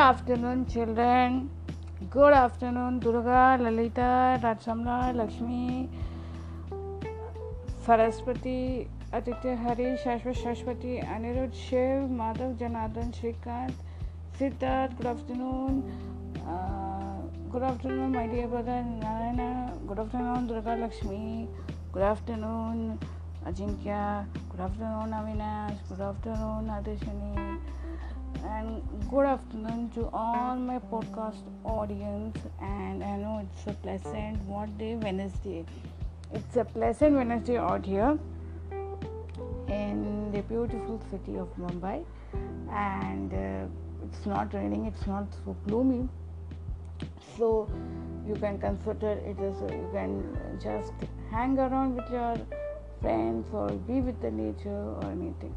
children. Good afternoon, Durga, Lalita, Rajsamla, Lakshmi, Saraswati, Aditya Hari, Shashwat Shashwati, Anirudh Shiv, Madhav Janardhan, Shrikant, Siddharth. Good afternoon. Uh, good afternoon, my dear brother Narayana. Good afternoon, Durga Lakshmi. Good afternoon, Ajinkya. Good afternoon, Avinash. Good afternoon, Adeshani. And good afternoon to all my podcast audience. And I know it's a pleasant what day Wednesday. It's a pleasant Wednesday out here in the beautiful city of Mumbai. And uh, it's not raining, it's not so gloomy. So you can consider it as you can just hang around with your friends or be with the nature or anything.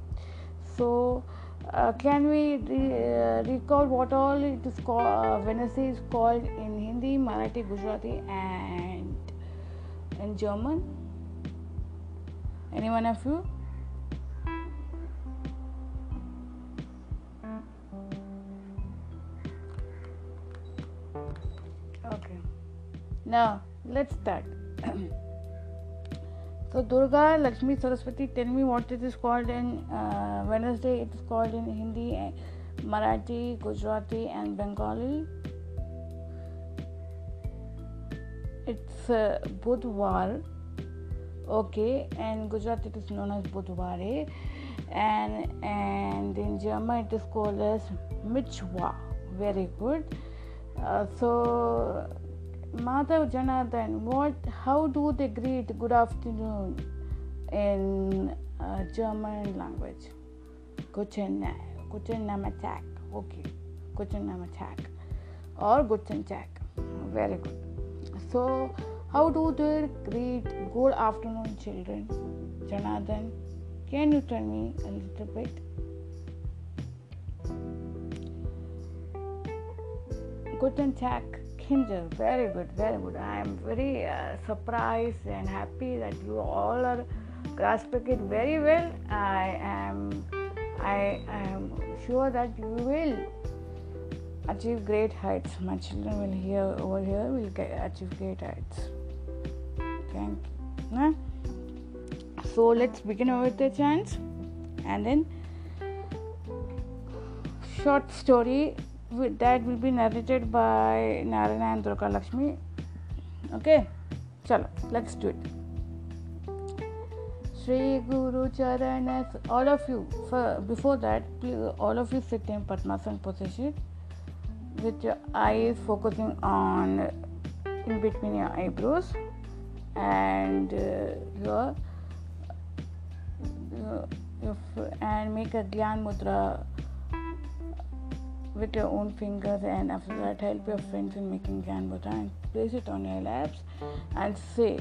So uh, can we re- uh, recall what all it is called? Uh, is called in Hindi, Marathi, Gujarati, and in German. Any one of you? Okay. Now let's start. so Durga, Lakshmi, Saraswati, tell me what it is called in uh, Wednesday. It is called in Hindi, eh, Marathi, Gujarati, and Bengali. It's uh. Okay, and Gujarati it is known as Budhware, and and in German it is called as Michwa. Very good. Uh, so Madhav Janardhan, what? How do they greet good afternoon in uh, German language? Guten, Tag. Guten Namatak. Okay, Guten Namatak or Guten Tag. Very good. So, how do they greet good afternoon, children? Janardhan, can you tell me a little bit? Guten Tag, Kinder. Very good, very good. I am very uh, surprised and happy that you all are grasping it very well. I am, I am sure that you will achieve great heights. My children will hear over here will get, achieve great heights. Thank you. Huh? So let's begin with the chants and then short story that will be narrated by Narayana and Durga Lakshmi. Okay, chalo, let's do it. Sri Guru Charana, all of you, for, before that, all of you sit in Padmasana position with your eyes focusing on in between your eyebrows and uh, your, your, your and make a Gyan Mudra with your own fingers and after that help your friends in making Gyan and place it on your laps and say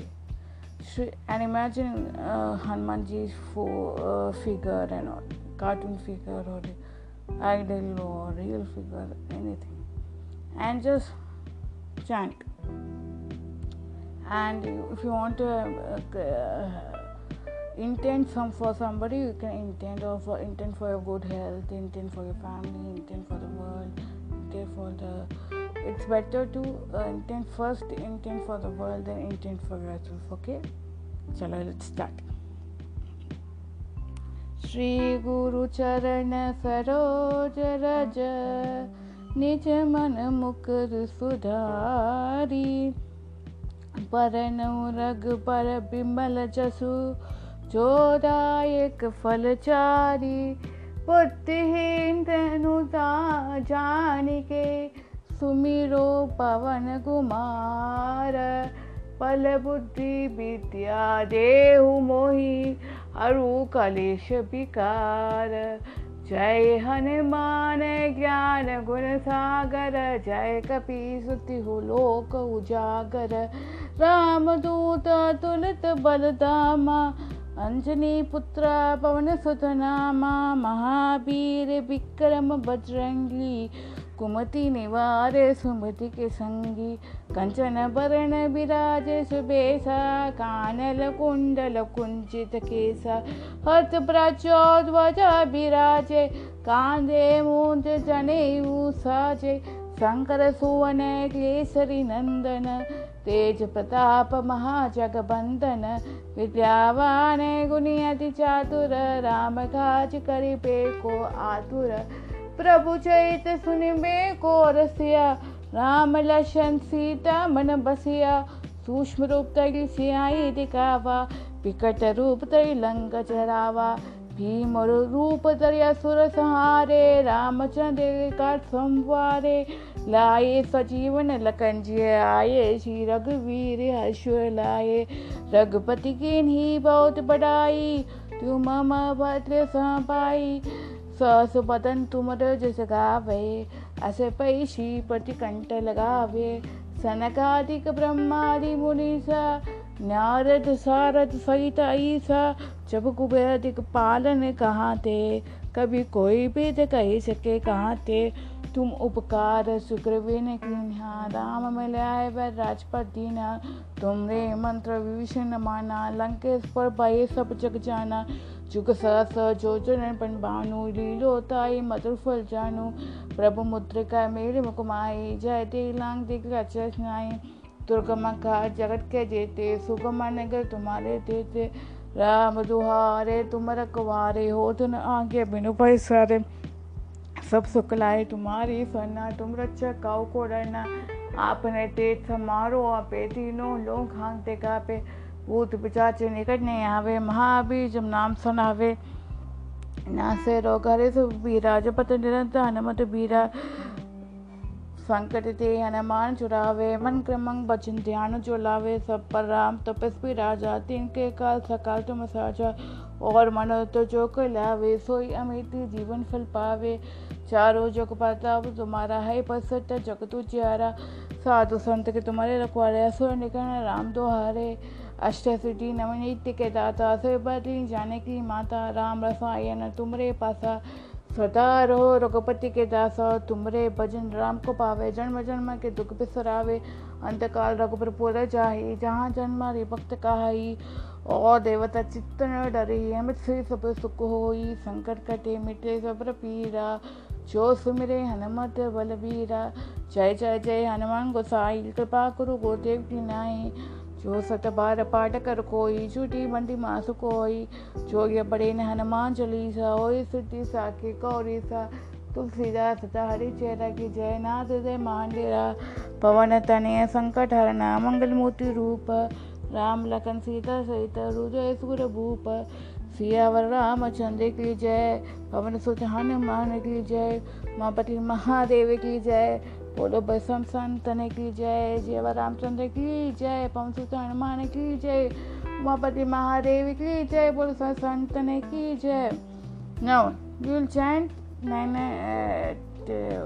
and imagine uh, Hanumanji's fo- uh, figure and all, cartoon figure or idol or real figure, anything, and just chant. And if you want to uh, uh, intend some for somebody, you can intend or for intend for your good health, intend for your family, intend for the world, intend for the. It's better to uh, intend first, intend for the world, then intend for yourself. Okay. चलो let's start. Shri गुरु चरण सरोज रज निज मन मुकुर सुधारी परनौ रग पर बिमल जसु जोदायक फलचारी, बुद्धिहीन तनु जानिके सुमिरो पवन कुमार पल बुद्धि विद्या देहु मोहि हरु कलेश विकार। जय हनुमान ज्ञान गुण सागर, जय कपि सुति लोक उजागर। राम दूत तुलित बलदामा अंजनी पुत्र पवन सुत महावीर विक्रम बजरंगी, कुमति निवारे सुमति के संगी कंचन बरण विराजे सुबेसा, कानल कुंडल कुंचित केसा हत प्रचोध्वज विराजे, कांदे मूंज जनेऊ साजे शंकर सुवन केसरी नंदन, तेज प्रताप महाजगबंदन विद्यावान गुणी अति चातुर राम काज करिबे को आतुर। प्रभु चैत सुनिबे को रसिया, राम लक्षण सीता मन बसिया। सूक्ष्म रूप तरी सियाई दिखावा, विकट रूप तरी लंक चरावा भीम रूप तरिया सुर सहारे, रामचंद्र का संवारे। लाए सजीवन लखन जी आए श्री रघुवीर हर्ष लाए रघुपति की ही बहुत बड़ाई, तू मम भद्र सपाई सस बदन तुम जस गावे अस पै श्रीपति कंठ लगावे। सनकादिक ब्रह्मादि मुनीसा नारद सारद सहित ऐसा जब कुबेर पालन कहाँ थे कभी कोई भी कही सके कहाँ थे तुम उपकार सुग्रवीन कीन्हा, राम मिलाए वह राजपत दीना। तुमरे मंत्र विभीषण माना, लंकेश पर भय सब जग जाना। जुग सहस जो जन पन बानु, लीलो ताई मधुर फल जानू। प्रभु मुद्रिका मेरे मुकुमाई, जय दे लांग दिग रचनाई दुर्गम का जगत के जेते सुगम नगर तुम्हारे देते राम दुहारे, तुम रखवारे, हो तुम आगे बिनु पैसारे सब सुखलाए तुम्हारी फरना तुम रक्षा काउ को डरना आपने तेज समारो आपे, तीनों लोग हांगते कापे। भूत पिचाचे निकट नहीं आवे महाबीर जब नाम सुनावे। नासे रोग हरे बीरा जपत निरंतर हनुमत बीरा। संकट ते हनुमान चुरावे, मन क्रमंग बचन ध्यान जो लावे सब पर राम तपस्वी राजा, तीन के काल सकाल तुम साजा और मनो तो जो को लावे, सोई अमिति जीवन फल पावे। चारों जग प्रताप तुम्हारा है पसट जग तू चारा साधु संत के तुम्हारे रखवारे असुर निकल राम दोहारे। अष्ट सिद्धि नवनीति के दाता, से बदली जाने की माता, राम रसायन तुमरे पासा। सदा रहो रघुपति के दासा तुमरे भजन राम को पावे, जन्म जन्म के दुख बिसरावे। अंतकाल रघुपुर पूरा जाही, जहाँ जन्म रे भक्त कहाई और देवता चित्त न डरे, अमित से सब सुख होई। संकट कटे, मिटे सब पीरा। जो सुमिरे हनुमत बलबीरा। जय जय जय हनुमान गोसाई, कृपा करो गोदेव की नाई। जो सत बार पाठ कर कोई, झूठी मंडी मास कोई। जो ये बड़े न हनुमान चालीसा हो सिद्धि साखी कौरी सा तुलसीदास हरि चेहरा की जय नाथ जय मांडेरा। पवन तनय संकट हरना मंगल मूर्ति रूप। राम लखन सीता सहित रुजय सुर भूप। सियावर रामचंद्र की जय, पवन सुत हनुमान की जय। मापति महादेव की जय। बोलो बसम संतन की जय जय रामचंद्र की जय पवन सुत हनुमान की जय उमापति महादेव की जय बोलो संतन की जय now will chant nine uh,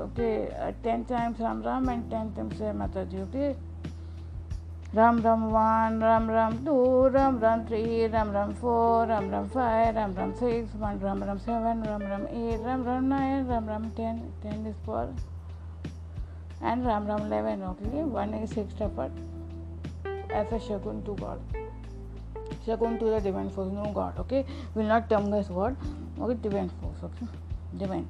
okay uh, ten times Ram Ram and ten times Mataji okay Ram Ram 1, Ram Ram 2, Ram Ram 3, Ram Ram 4, Ram Ram 5, Ram Ram 6, 1 Ram Ram 7, Ram Ram 8, Ram Ram 9, Ram Ram 10, 10 is for and Ram Ram eleven okay one is extra part as a शकुन to god शकुन to the divine force no god okay will not term this word okay divine force okay divine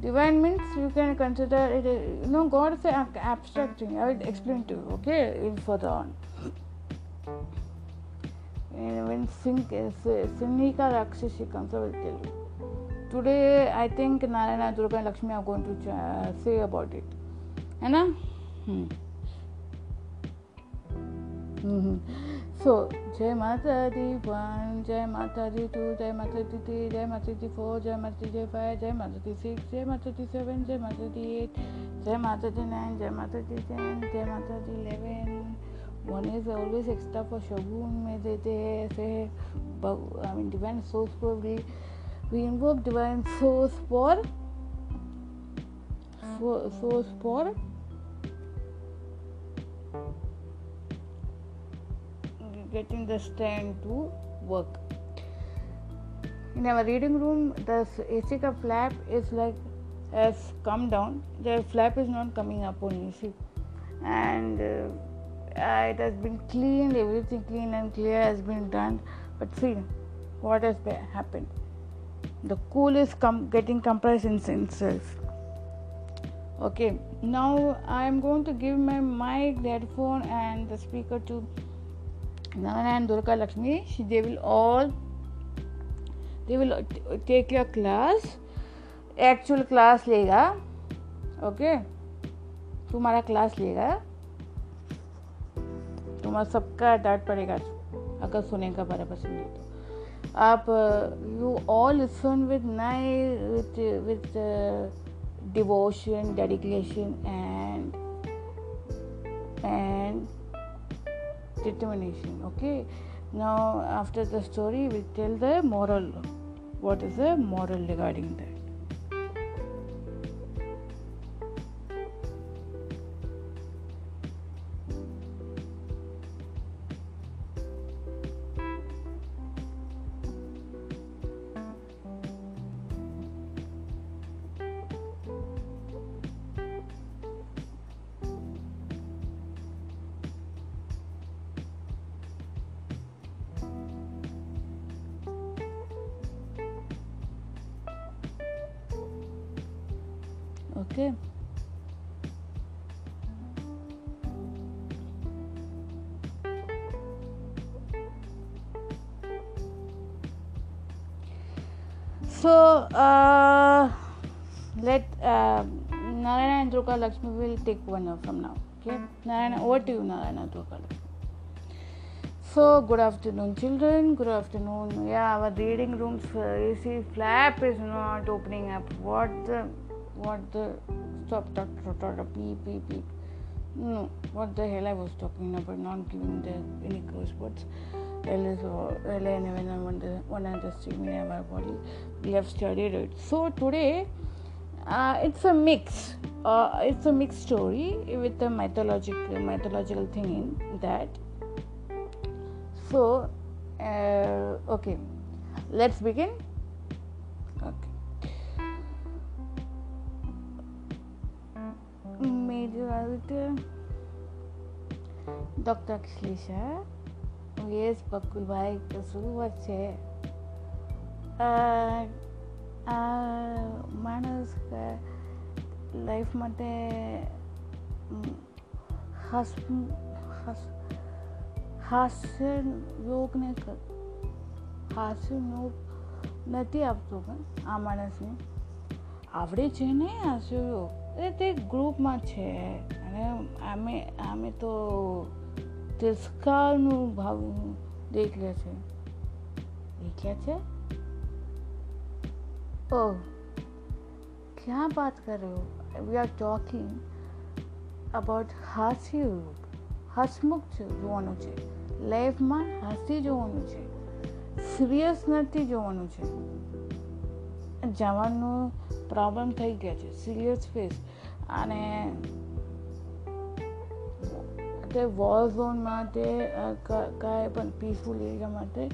divine means you can consider it no god से abstract thing I explain to okay in for the on when sink is sinika rakshasi comes will today, i think narayana durga and lakshmi are going to say about it. है ना हम्म So, Jai Mata Di 1, Jai Mata Di 2, Jai Mata Di 3, Jai Mata Di 4, Jai Mata Di 5, Jai Mata Di 6, Jai Mata Di 7, Jai Mata Di 8, Jai Mata Di 9, Jai Mata Di 10, Jai Mata Di 11. One is always extra for Shagun में देते हैं ऐसे mean divine source for we we invoke divine source for for source for getting the stand to work. In our reading room, the AC ka flap is like has come down. The flap is not coming up on see, and uh, it has been cleaned. Everything clean and clear has been done. But see what has happened. the cool is com- getting compressed in itself okay now i am going to give my mic headphone and the speaker to nana and durga lakshmi they will all they will take your class actual class लेगा okay तुम्हारा class लेगा तुम्हारा सबका डांट पड़ेगा अगर सुनेगा बराबर सुनिए तो आप यू ऑल लिसन विद नाइ with with devotion dedication and and determination okay? Now after the story we tell the moral. What is the moral regarding that Lakshmi will take one hour from now. Okay, Narayana, over to you, Narayana Durga. So, good afternoon, children. Good afternoon. Yeah, our reading rooms uh, AC flap is not opening up. What the what the stop dot dot dot beep beep beep no what the hell I was talking about not giving the any curse words L L and one understanding in our body we have studied it so today uh, it's a mix. Uh, it's a mixed story with a mythological mythological thing in that. So uh, okay. Let's begin. Okay. Major editor dr akhilesh yes bakul bhai kasul uh, છે માણસ life માટે હાસ્ય યોગને હાસ્ય યોગ નથી આપતો પણ આ માણસને. આવડે છે ને હાસ્ય યોગ? એ તે ગ્રુપમાં છે. અને આમે આમે તો તિરસ્કારનું ભાવ દેખ્યા છે. દેખ્યા છે? ઓ ક્યાં વાત કર્યો વી આર ટોકિંગ અબાઉટ હાસ્ય હસમુખ જોવાનું છે લાઈફમાં હાસ્ય જોવાનું છે સિરિયસ નથી જોવાનું છે જવાનું પ્રોબ્લેમ થઈ ગયા છે સિરિયસ ફેસ અને તે વોર ઝોન માટે કાંઈ પણ પીસફુલ એરિયા માટે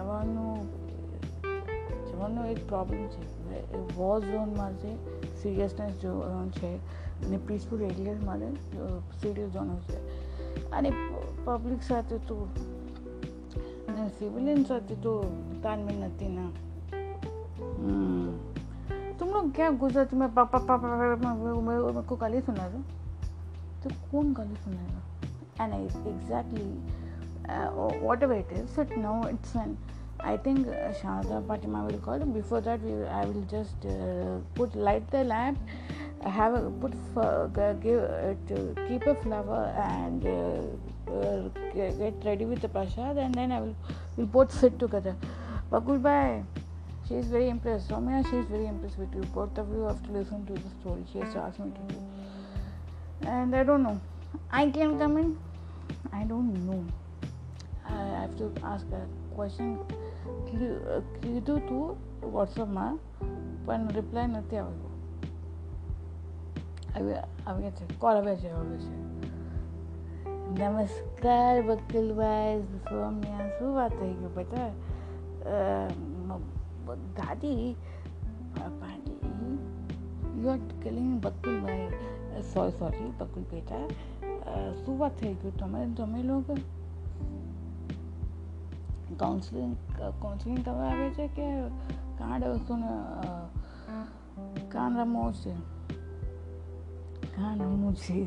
જવાનું જવાનો એક પ્રોબ્લેમ છે વોર ઝોનમાં છે સિરિયસનેસ જોવાનું છે અને પીસફુલ એરિયા માટે સિરિયસ જોવાનું છે અને પબ્લિક સાથે તો सिविलियन होती तो तालमेल नहीं ना तुम लोग क्या गुजराती में पापा पापा मेरे को गाली सुना रहे तो कौन गाली सुनाएगा and exactly uh, whatever it is but now it's an I think uh, Shanada will call. Before that, we I will just uh, put light the lamp, have a, put f- give uh, to keep a flower and uh, uh get ready with the prasad, and then I will we will both sit together. But goodbye. She is very impressed. Somya, she is very impressed with you. Both of you have to listen to the story. She has asked me to do. And I don't know. I can come in. I don't know. I have to ask a question. કીધું તું વોટ્સઅપમાં પણ reply નથી આવ્યો આવ્યા છે call આવે છે આવે છે નમસ્કાર બકુલભાઈ સૌમ્યા શું વાત થઈ ગયું બેટા દાદી પાડી you are killing Bakulbhai sorry sorry Bakul બેટા શું વાત થઈ ગયું તમે તમે લોકો કાઉન્સલિંગ કાઉન્સલિંગ કરવા આવે છે કે કાંડ વસ્તુને કાન રમવું છે કાન રમવું છે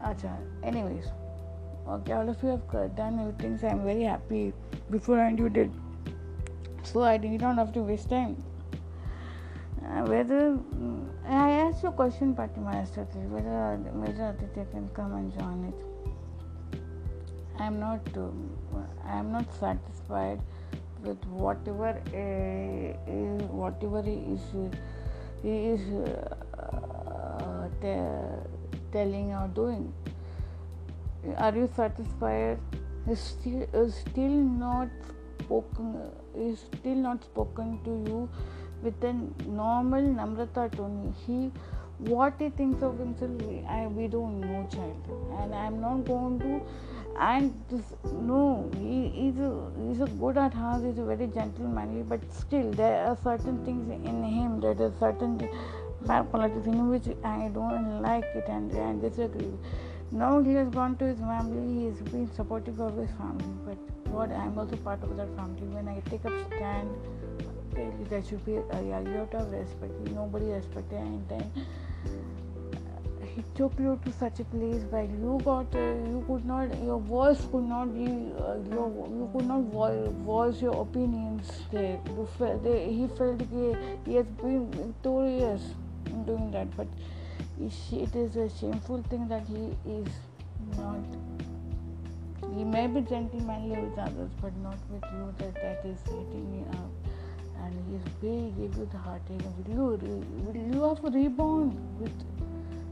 અચ્છા anyways okay all of you have done everything so i'm very happy before and you did so i did not have to waste time uh, whether mm, i asked you a question Patima yesterday whether Major Aditya can come and join it I am not um, I am not satisfied with whatever uh, is, whatever he is he is uh, te- telling or doing. Are you satisfied? Is still is still not spoken is still not spoken to you with a normal namrata tone. He what he thinks of himself, I, we don't know, child, and I am not going to and this no he is a he's a good at heart he's a very gentlemanly but still there are certain things in him that are certain qualities in which i don't like it and, and disagree now he has gone to his family he's been supportive of his family but what i'm also part of that family. When i take up stand there should be a, a lot of respect. Nobody respected and then he took you to such a place where you got uh, you could not your voice could not be uh, your, you could not vo- voice your opinions there. You felt, they, he felt he, he has been victorious in doing that but it is a shameful thing that he is not he may be gentlemanly with others but not with you that that is hitting me up. And he is very give you the heartache will you will you have a rebound with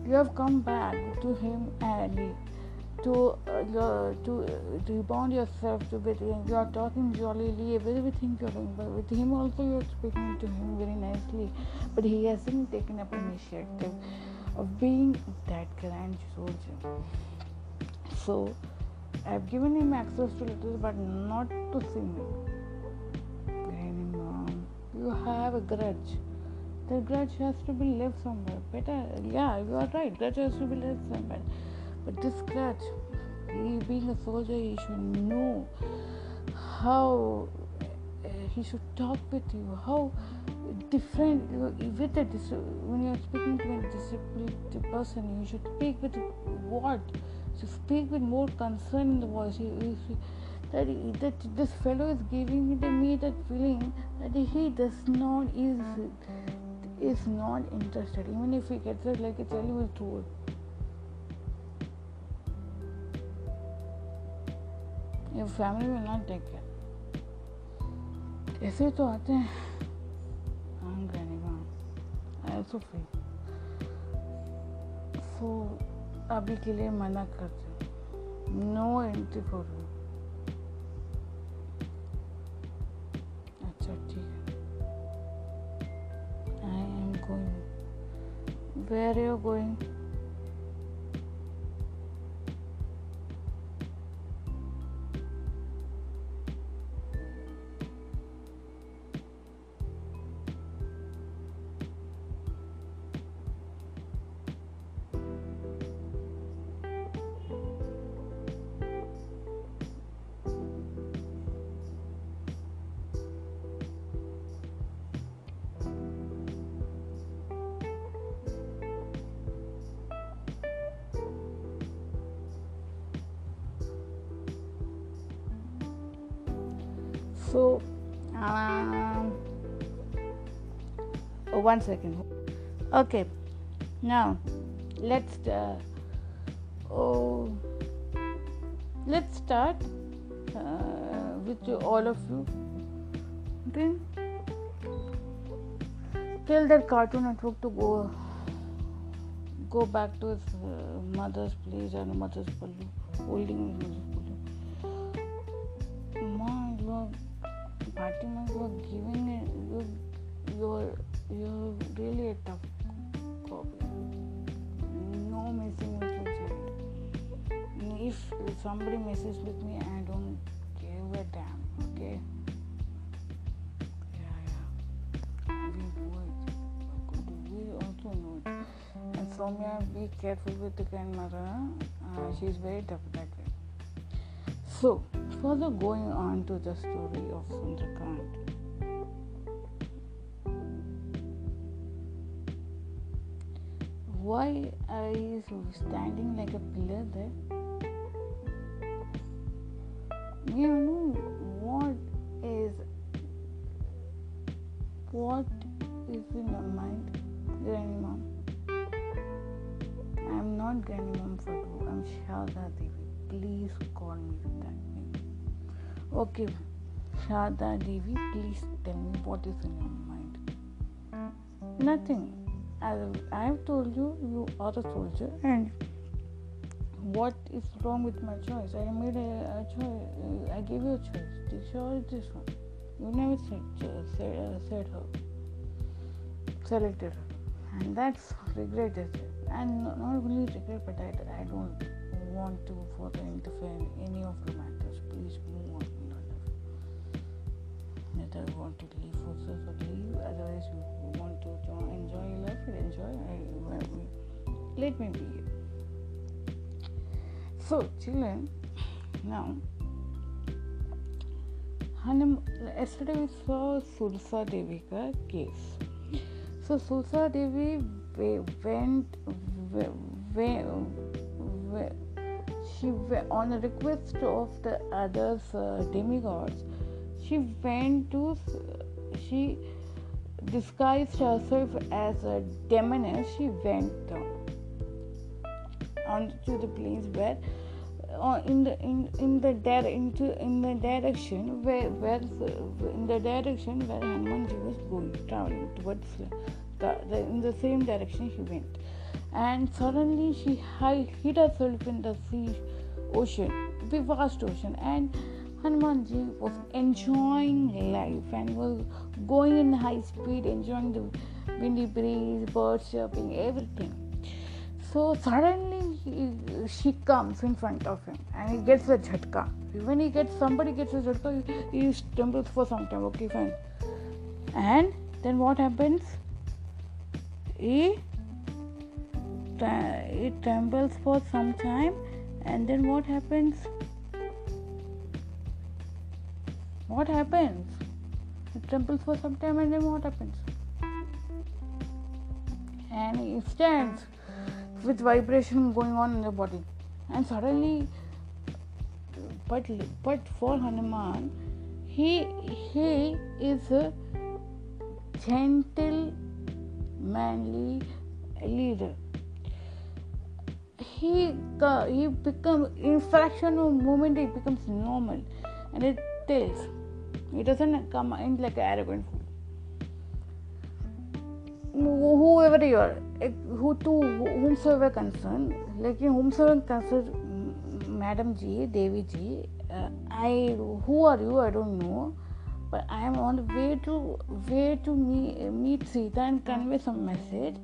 you have come back to him early to uh, your, to uh, rebound yourself to with him. You are talking jollily with doing, but with him also you are speaking to him very nicely. But he hasn't taken up initiative of being that grand soldier. So I've given him access to letters, but not to see me. Granny, mom, you have a grudge the grudge has to be left somewhere. Better, yeah, you are right. Grudge has to be left somewhere. But this grudge, he being a soldier, he should know how uh, he should talk with you, how different with a when you are speaking to a disciplined person, you should speak with what? To speak with more concern in the voice. that, that this fellow is giving me that feeling that he does not is is not interested, even if he gets it like it's really will do Your family will not take care. ऐसे तो आते हैं हम कहने का I also feel so अभी के लिए मना करते no entry for where you're going? One second. Okay. Now let's uh, oh let's start uh, with you, all of you. Okay. Tell that cartoon network to go go back to his uh, mother's place and mother's pallu holding careful with the grandmother. Uh, she's very way. So, further going on to the story of Sundrakand. Why are you standing like a pillar there? You know what is what is in your mind? I'm not Granny Mom for you. I'm Shada Devi. Please call me with that name. Okay, Shada Devi, please tell me what is in your mind. Nothing. As I have told you, you are a soldier, and what is wrong with my choice? I made a, a choice. I gave you a choice. This or this one. You never said said, uh, said her, selected her, and that's regretted. And not only regret, but I, I don't want to further interfere in any of the matters. Please move on in your life. You want to leave forces or leave, otherwise you want to enjoy your life, enjoy. I, let me be here. So, children, now yesterday we saw Sursa Devi case. So Sursa Devi went, she on a request of the others uh, demigods, she went to she disguised herself as a demoness. She went onto the place where uh, in the in in the dire, into in the direction where where in the direction where Hanumanji was going traveling towards in the same direction he went and suddenly she hid herself in the sea ocean the vast ocean and Hanumanji was enjoying life and was going in high speed enjoying the windy breeze birds chirping everything so suddenly he, she comes in front of him and he gets a jhatka. When he gets somebody gets a jhatka, he, he stumbles for some time. Okay, fine. And then what happens? He he trembles for some time, and then what happens? What happens? it trembles for some time, and then what happens? And it stands with vibration going on in the body and suddenly but but for hanuman he he is a gentle manly leader. He uh, he becomes in fraction of moment it becomes normal, and it tells. It doesn't come in like arrogant whoever you are, who to whomsoever concerned, like whomsoever concerned, Madam G, Devi G, uh, I who are you? I don't know but i am on the way to way to meet, sita and convey some message.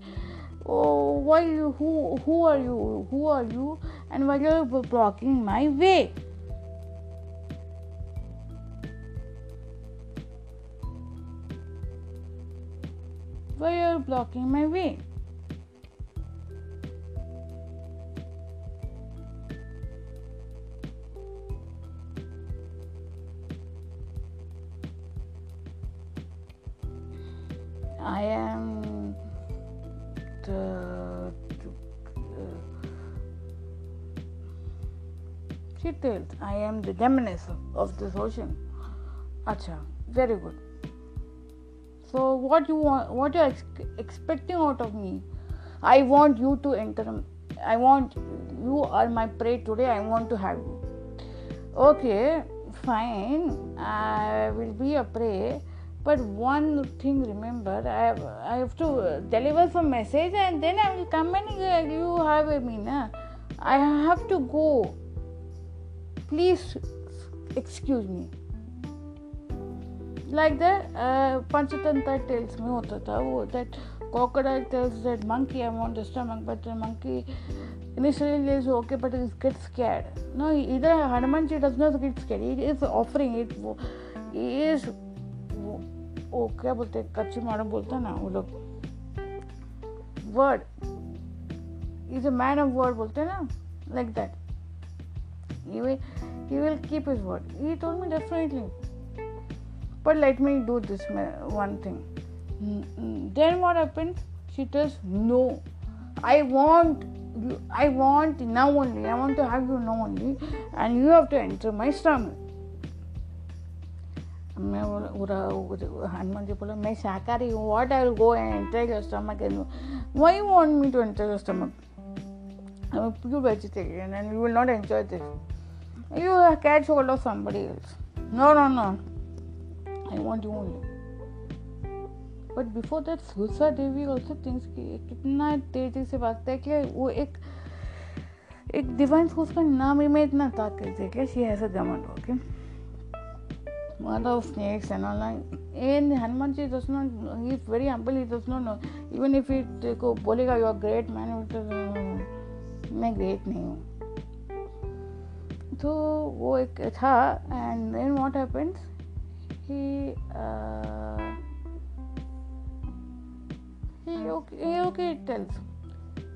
Oh why you who who are you who are you and why you are blocking my way? Why you are blocking my way I am the. Uh, she tells, I am the demoness of this ocean. Acha, very good. So, what you want, what you are ex- expecting out of me? I want you to enter. I want you are my prey today. I want to have you. Okay, fine. I will be a prey but one thing remember, I have, I have to deliver some message and then I will come and you have a mina. I have to go. Please excuse me. Like that, uh, Panchatantra tells me hota that crocodile tells that monkey I want the stomach, but the monkey initially is okay, but it gets scared. No, either Hanumanji does not get scared. He is offering it. He is वो क्या बोलते हैं कच्ची मारम बोलता ना वो लोग word is a man of word बोलते हैं ना like that he will keep his word. He told me definitely. But let me do this one thing. Then what happens? She tells no. I want you, I want now only. I want to have you now only, and you have to enter my stomach. मैं हनुमान जी बोला मैं शाकाहारी हूँ what I will go and enter your stomach and why want me to enter your stomach I am pure vegetarian and you will not enjoy this you catch hold of somebody else. No, no, no. I want you only. But before that Susa Devi also things कि कितना तेज़ी से बात है कि वो एक एक डिवाइन फोर्स का नाम ही में इतना ताकत है कि शी हैज़ अ गमन okay mother of snakes and all that. And Hanumanji does not, he is very humble, he does not know. Even if he को बोलेगा you are great man, मैं great नहीं हूँ तो वो एक था and then what happens he he okay okay tells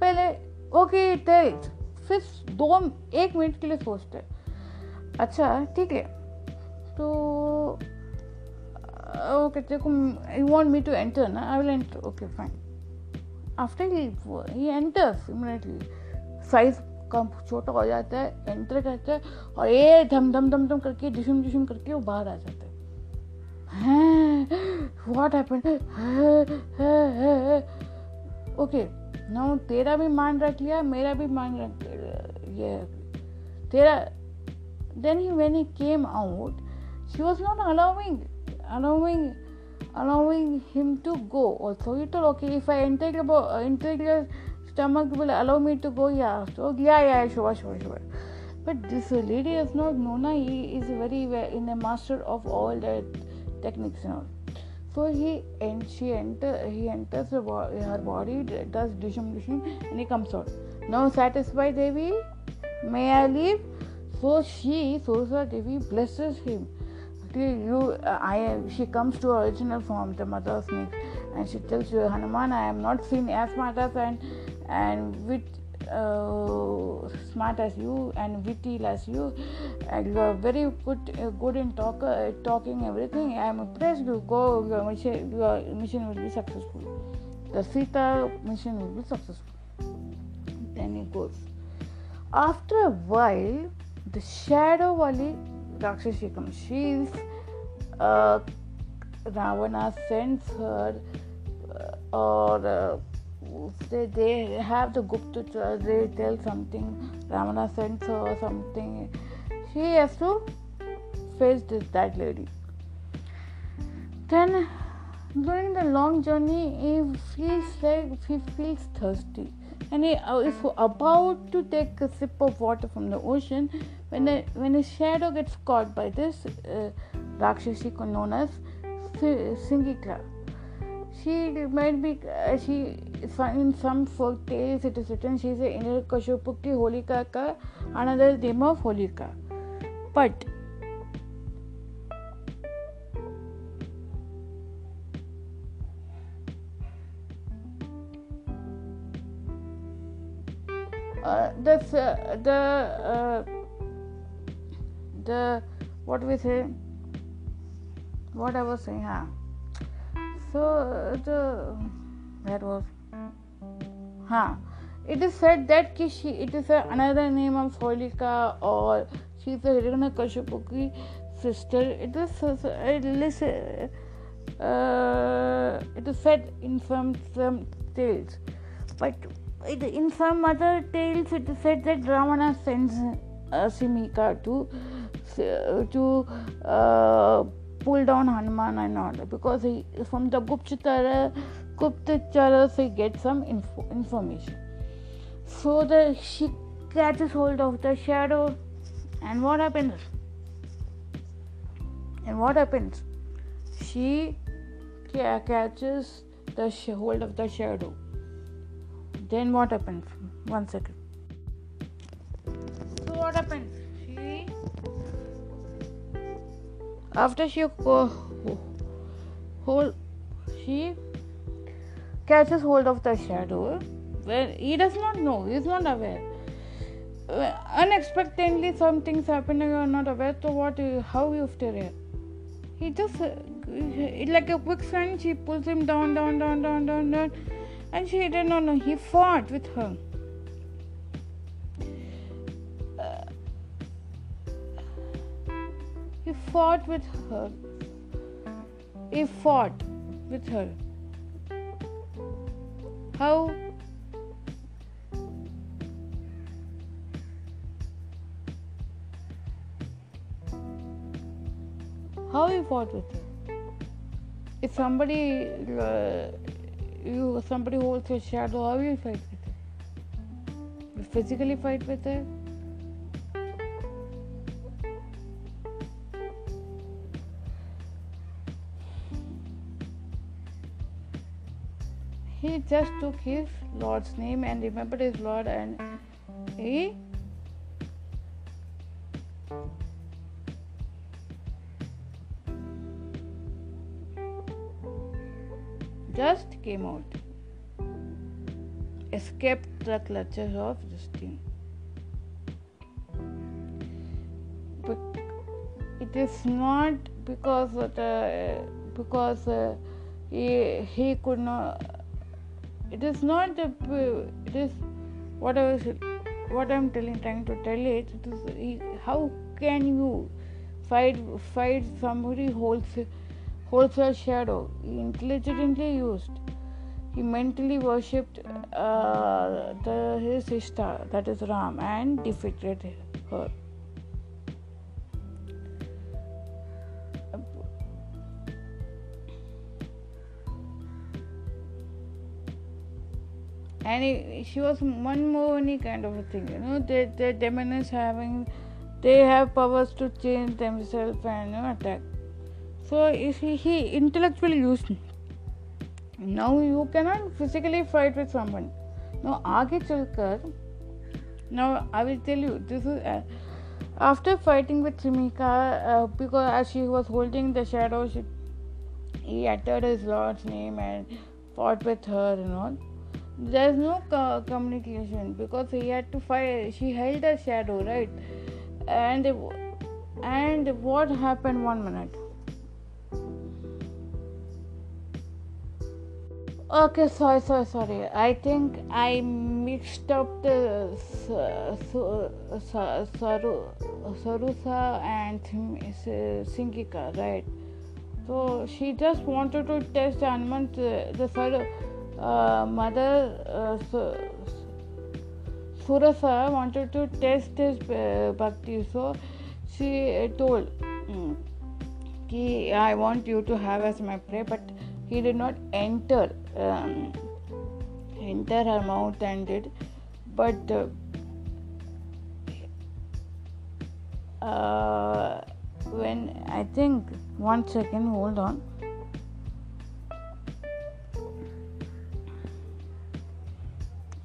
पहले ओके टेल्स फिर दो एक मिनट के लिए सोचते अच्छा ठीक है तो ओके देखो you want me to enter ना? I will enter okay fine after he enters immediately size कम छोटा हो जाता है एंटर करता है, और ये धम धम धम धम करके डिशुम डिशुम करके वो बाहर आ जाता है। व्हाट हैपेंड ओके ना तेरा भी मान रख लिया, मेरा भी मान रख, ये, तेरा then he when he came out she was not allowing allowing allowing him to go. Also he told okay if i enter your, enter your stomach will allow me to go? Yeah. So yeah yeah sure sure sure. But this lady is not mona he is very well in a master of all the techniques and all. so he and she enter he enters her, her body does dishum and he comes out. Now satisfied devi? May i leave? So she Sursa Devi blesses him you uh, i she comes to original form the mother of snakes and she tells you hanuman i am not seen as smart as and and with uh, smart as you and witty as you. And you are very good uh, good in talk, uh, talking everything. I am impressed. You go your mission your mission will be successful. The sita mission will be successful. Then he goes. After a while the shadow wali Rakshashi comes she is uh, Ravana sends her uh, or uh, they, they have the Gupta, they tell something, Ramana sends her something. She has to face this, that lady. Then, during the long journey, he feels like he feels thirsty and he is about to take a sip of water from the ocean when a, when his shadow gets caught by this uh, Rakshasi known as Singikla she might be uh, she in some folk tales it is written she is a Hiranyakashipu Holika ka another name of Holika. But uh, that's uh, the uh, what we say what I was saying huh? so the that was huh it is said that ki she it is another name of Holika or she is a Hiranyakashipu sister. It is it is uh, it is said in some some tales. But it, in some other tales it is said that Ravana sends uh, Simika to to uh, pull down Hanuman and all because he from the Guptachara Guptachara he gets some info, information. So the she catches hold of the shadow, and what happens? And what happens? She catches the hold of the shadow. Then what happens? One second. So what happens? After she hold, she catches hold of the shadow. When he does not know, he is not aware. unexpectedly some things happen. And you're not aware so what how you stay here he just like a quicksand she pulls him down down down down down down and she didn't know. He fought with her he fought with her. He fought with her. How? How you fought with her? If somebody uh, you somebody holds your shadow how you fight with her? You physically fight with her he just took his lord's name and remembered his lord and he just came out, escaped the clutches of Justine. But it is not because the, because uh, he, he could not. It is not the. It is what I was what I'm telling, trying to tell it. it is, how can you fight fight somebody holds holds a shadow. He intelligently used. He mentally worshipped uh, the, his sister, that is Ram, and defeated her. And she was one more kind of a thing you know. The, the demon is having they have powers to change themselves and you know, attack so he, he intellectually used now you cannot physically fight with someone. Now chalkar now i will tell you this is uh, after fighting with Simika uh, because as she was holding the shadow she, he uttered his lord's name and fought with her and all there's no co- communication because he had to fight she held a shadow right and and what happened one minute Okay, sorry, sorry, sorry. I think I mixed up the Sarusa and Singika, right? So she just wanted to test Anmant, the Saru, uh, mother uh, Surasa wanted to test his uh, bhakti, so she told, mm, I want you to have as my prayer, but he did not enter um, enter her mouth and did but uh, uh, when I think one second hold on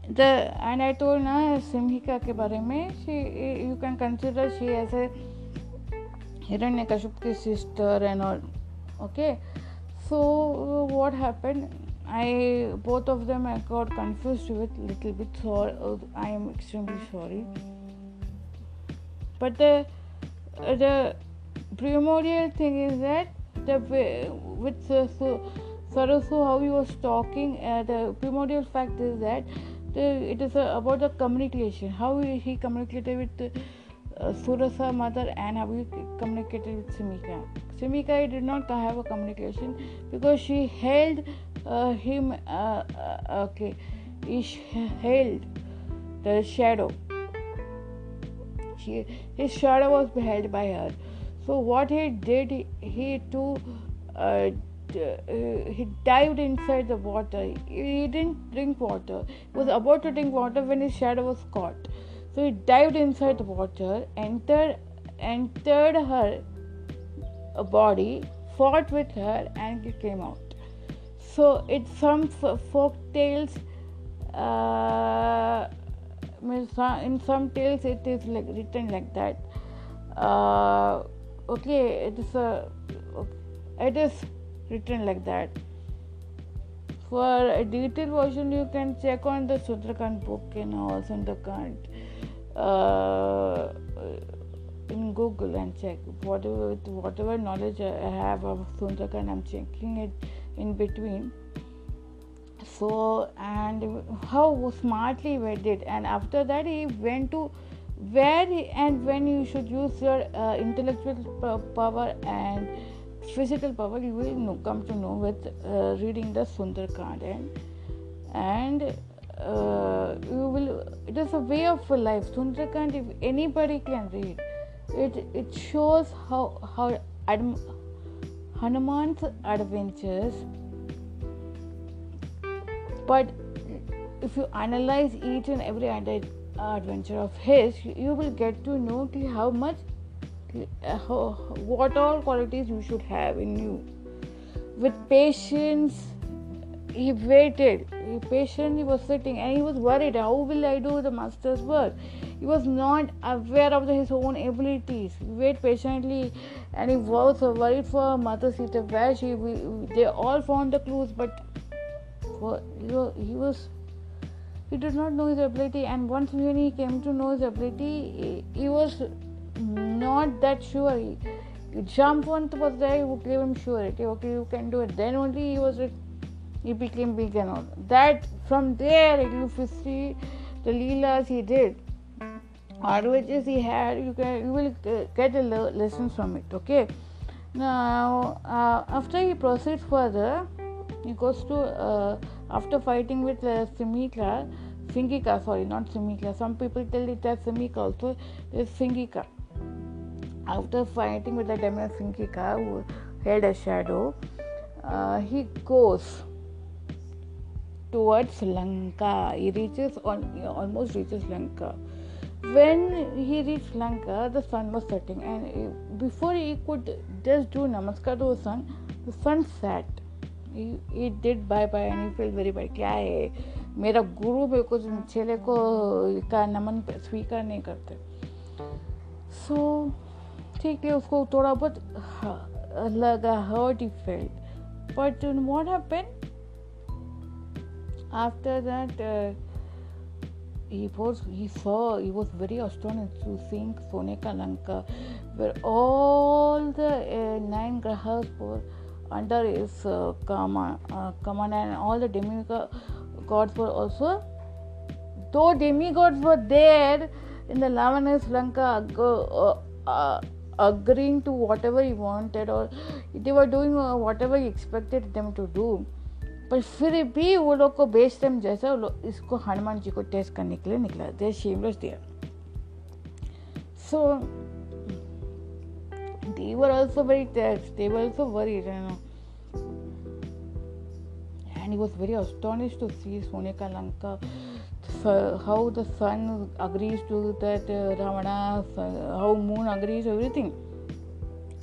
the and I told na Simhika के बारे में she you can consider she as a Hiranyakashipu sister and all okay so what happened i both of them i got confused with little bit so i am extremely sorry but the the primordial thing is that the with uh, so, Sarasu, how he was talking, uh, the primordial fact is that it is uh, about the communication. How he, communicated with uh, Surasa mother and how he communicated with Simika. Simika did not have a communication because she held uh, him. Uh, uh okay, he held the shadow. She, his shadow was held by her. So what he did, he, he too. Uh, he dived inside the water. He didn't drink water. He was about to drink water when his shadow was caught. So he dived inside the water, entered entered her body, fought with her, and came out. So it's some folk tales. Uh, in some tales, it is like written like that. Uh, okay, it is a it is written like that. For a detailed version, you can check on the Sutrakan book in all Sundarkand uh, in Google and check whatever whatever knowledge I have of Sundarakand. I'm checking it in between. So and how smartly we did, and after that he went to where and when you should use your uh, intellectual power and physical power you will know, come to know with uh, reading the Sundarakand and and uh, you will it is a way of life. Sundarakand if anybody can read it it shows how how Adam, Hanuman's adventures. But if you analyze each and every adventure of his you will get to know how much what all qualities you should have in you. With patience he waited. He patiently was sitting and he was worried how will i do the master's work? He was not aware of his own abilities. He waited patiently and he was worried for mother sita where she they all found the clues but for, he was he did not know his ability and once when he came to know his ability he, he was not that sure he, jumped onto was there who gave him surety okay you can do it then only he was he became big and all that from there if you see the leelas he did advantages he had you can you will get a lesson from it okay now uh, after he proceeds further he goes to uh, after fighting with uh, Simika, Singika, sorry, not Simika. Some people tell it as Simika also. It's Singika. After fighting with the demon Singika, who held a shadow, uh, he goes towards Lanka. He reaches on he almost reaches Lanka. When he reached Lanka, the sun was setting, and before he could just do namaskar to the sun, the sun set he did bye bye and he feel very bye क्या है मेरा गुरु मेरे को चेले को का नमन स्वीकार नहीं करते सो so, ठीक है उसको थोड़ा बहुत लगा hurt he felt but what happen that uh, he was he saw he was very astonished to seeing Soneka Lanka where all the uh, nine grahas were under his uh, command, uh, command and all the demigods were also though demigods were there in the Lavanese Lanka uh, uh, agreeing to whatever he wanted or they were doing uh, whatever he expected them to do पर फिर भी वो लोग को बेच time जैसा वो लोग इसको हनुमान जी को टेस्ट करने के लिए निकला दे शेमलेस दिया so they were also very touched. They were also worried, you know. And he was very astonished to see Soneka Lanka, how the sun agrees to that uh, Ravana, how moon agrees, everything.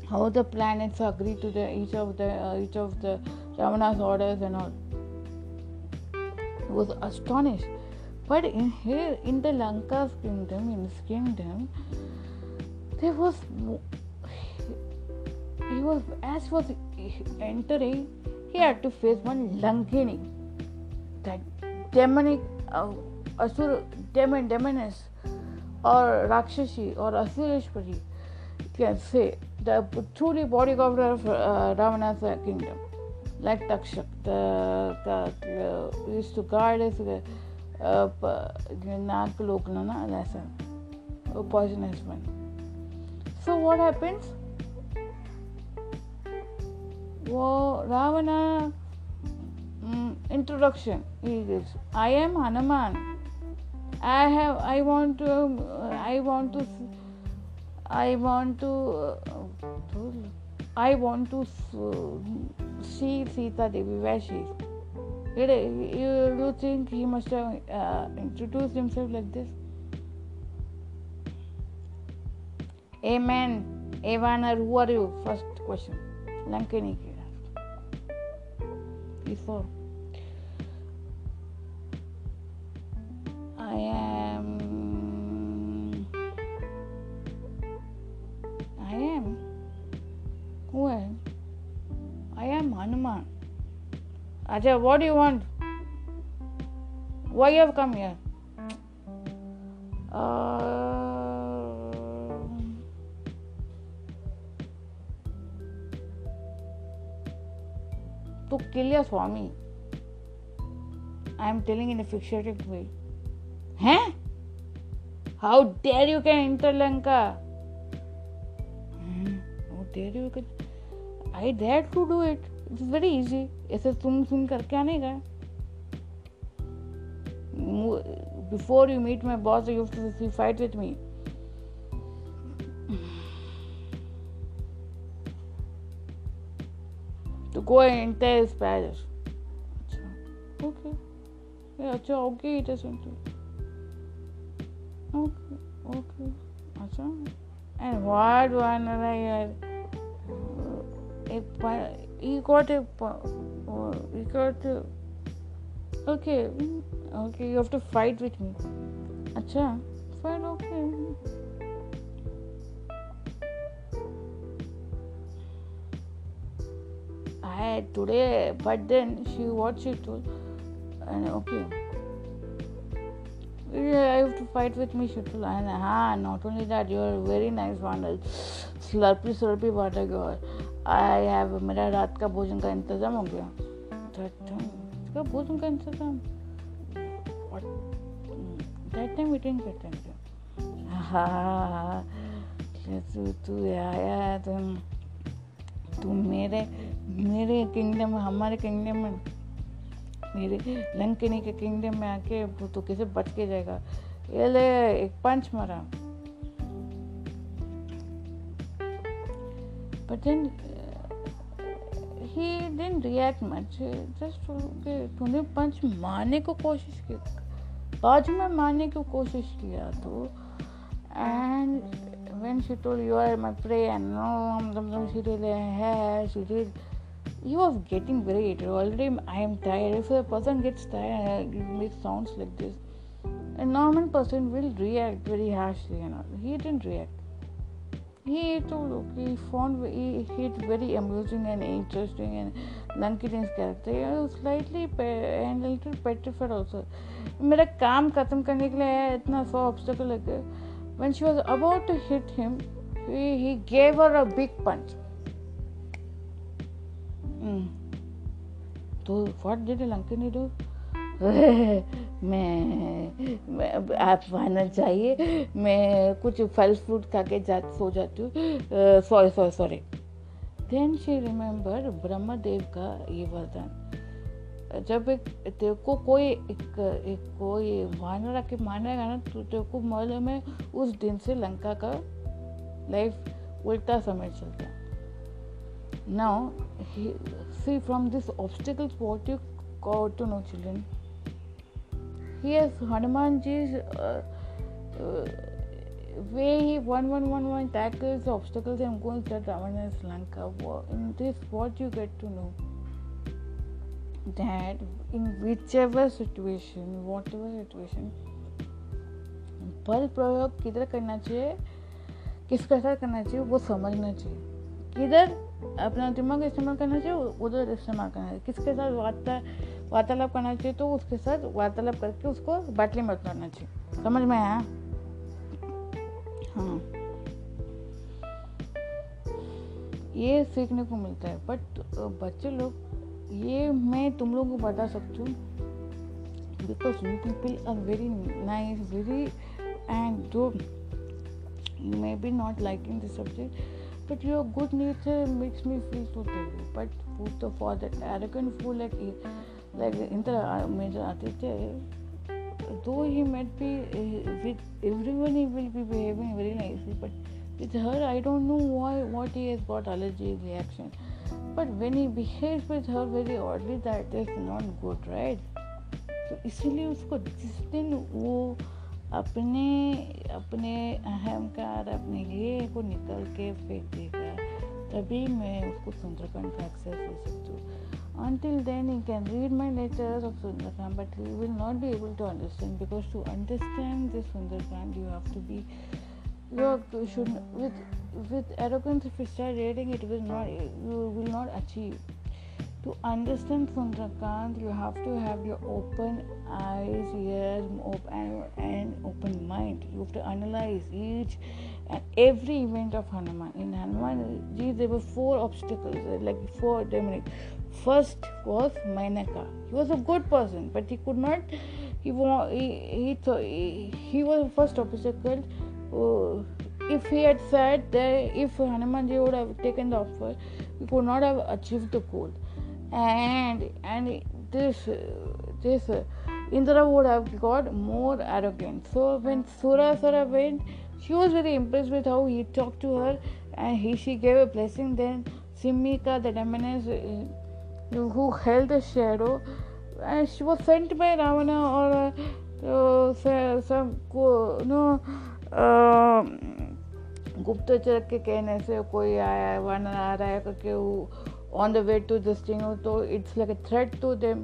How the planets agree to the each of the uh, each of the Ravana's orders and all. Was astonished. But in here, in the Lanka's kingdom, in his kingdom, there was he was as was entering, he had to face one Lankini, that demonic uh, asur, demon, demons और राक्षसी और Asureshwari can say through the body governor of Ramnath kingdom like Takshak guard नाक लोकना ना ऐसा poisonous one so what happens वो Ravan introduction I am Hanuman I have. I want to. I want to. I want to. I want to see Sita Devi where she is. You, you think he must have uh, introduced himself like this? Amen. Evaner, who are you? First question. Lankini before. I am. I am. Who I am? I am Hanuman. Ajay, what do you want? Why you have come here? Uh, to kill your Swami. I am telling in a figurative way. Dare you can enter Lanka? Hmm? How dare you can... I dare to do it. It's very easy. ऐसे तुम सुन करके आने का before you meet my boss you have to fight with me to go and enter his palace okay yeah अच्छा okay it is okay okay अच्छा and what one यार एक he got a he got a, okay okay you have to fight with me अच्छा fine okay I today but then she what she told and okay yeah, I have to fight with me she told and ah not only that you are very nice one slurpy slurpy water girl I have मेरा रात का भोजन का इंतज़ाम हो गया इसका भोजन का इंतज़ाम time we didn't get anything हाँ तू तू आया तुम तू मेरे मेरे किंगडम हमारे किंगडम में मेरे लंकनी के किंगडम में आके भूतों के से बच के जाएगा। ये ले, एक पंच मारा। But then he then react much just तूने पंच मारने को कोशिश की। बाजू में मारने की कोशिश किया तो। And when she told you are my prey and no हम दम दम सीरियल है serial he was getting very irritated already I am tired if a person gets tired it makes sounds like this a normal person will react very harshly you know he didn't react he told okay he found he, he very amusing and interesting and Lankitin's character he was slightly and a little petrified also मेरा काम खत्म करने के लिए इतना सा obstacle लगे when she was about to hit him he, he gave her a big punch Mm. तो what did Lankini do मैं, मैं आप आना चाहिए मैं कुछ फल फ्रूट खा के जा सो जाती हूँ। Sorry sorry sorry then she remember Brahmadev का ये वरदान। जब एक तेरे को कोई एक, एक कोई वानर आके मानेगा ना तो तेरे को मालूम है उस दिन से लंका का लाइफ उल्टा समय चलता। है now see from this obstacles what you got to know children Yes, Hanumanji's uh, uh, way he one one one one tackles obstacles and goes that Ravana's Lanka. In this, what you get to know that in whichever situation, whatever situation, बल प्रयोग किधर करना चाहिए किसके साथ करना चाहिए वो समझना चाहिए किधर अपना दिमाग इस्तेमाल करना चाहिए उधर इस्तेमाल करना चाहिए। किसके साथ वार्ता, वार्तालाप करना चाहिए तो उसके साथ वार्तालाप करके उसको बाटली में उतारना चाहिए। समझ में आया? हाँ। ये सीखने को मिलता है बट बच्चे लोग, ये मैं तुम लोगों को बता सकती हूँ because you people are very nice very and जो may be not liking this subject but your good nature makes me feel so terrible. But who for that arrogant fool like like Indra Major Aditya, though he might be uh, with everyone, he will be behaving very nicely, but with her, I don't know why what he has got allergy reaction. But when he behaves with her very oddly, that is not good, right? तो इसीलिए उसको जिस दिन वो अपने अपने अहंकार अपने लिए को निकल के फेंक देगा तभी मैं उसको सुंदरकांड का एक्सेस दे सकती हूँ। Until then you can read my letters of Sundarkand but you will not be able to understand because to understand this Sundarkand you have to be you should with with arrogance if you start reading it will not you will not achieve To understand Sundarkand, you have to have your open eyes, ears, open and open mind. You have to analyze each and every event of Hanuman. In Hanuman, there were four obstacles, like four demonic. First was Mainaka. He was a good person, but he could not. He he he, he was the first obstacle. Uh, if he had said that if Hanumanji would have taken the offer, he could not have achieved the goal And and this this Indra would have got more arrogant. So when Surasara went, she was very impressed with how he talked to her, and he she gave a blessing. Then Simika, the demoness uh, who held the shadow, and she was sent by Ravana or uh, some no. Uh, गुप्तचर के कहने से कोई आया one आ रहा है करके on the way to this thing तो it's like a thread to them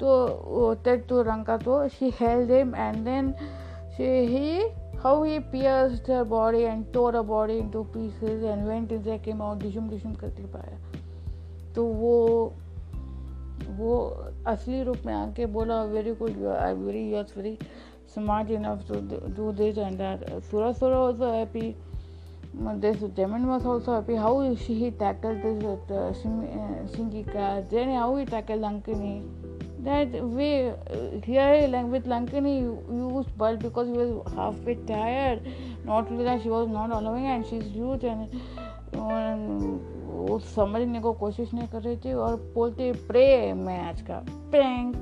तो थ्रेड टू रंका तो she held them and then she he how he pierce her body and tore a body in two pieces and went in से came out डिशुम डिशुम करके पाया। तो वो वो असली रूप में आके बोला very good you are very you are very smart enough to do this and that सूरा सूरा also happy this demon was also happy how she he tackled this with uh, Shingika, then how he tackled Lankini. That way, uh, here with Lankini, used bulb because he was halfway tired. Not only that, she was not allowing, and she's huge and. वो समझने को कोशिश नहीं कर रही थी और बोलते प्रे मैं आज का prank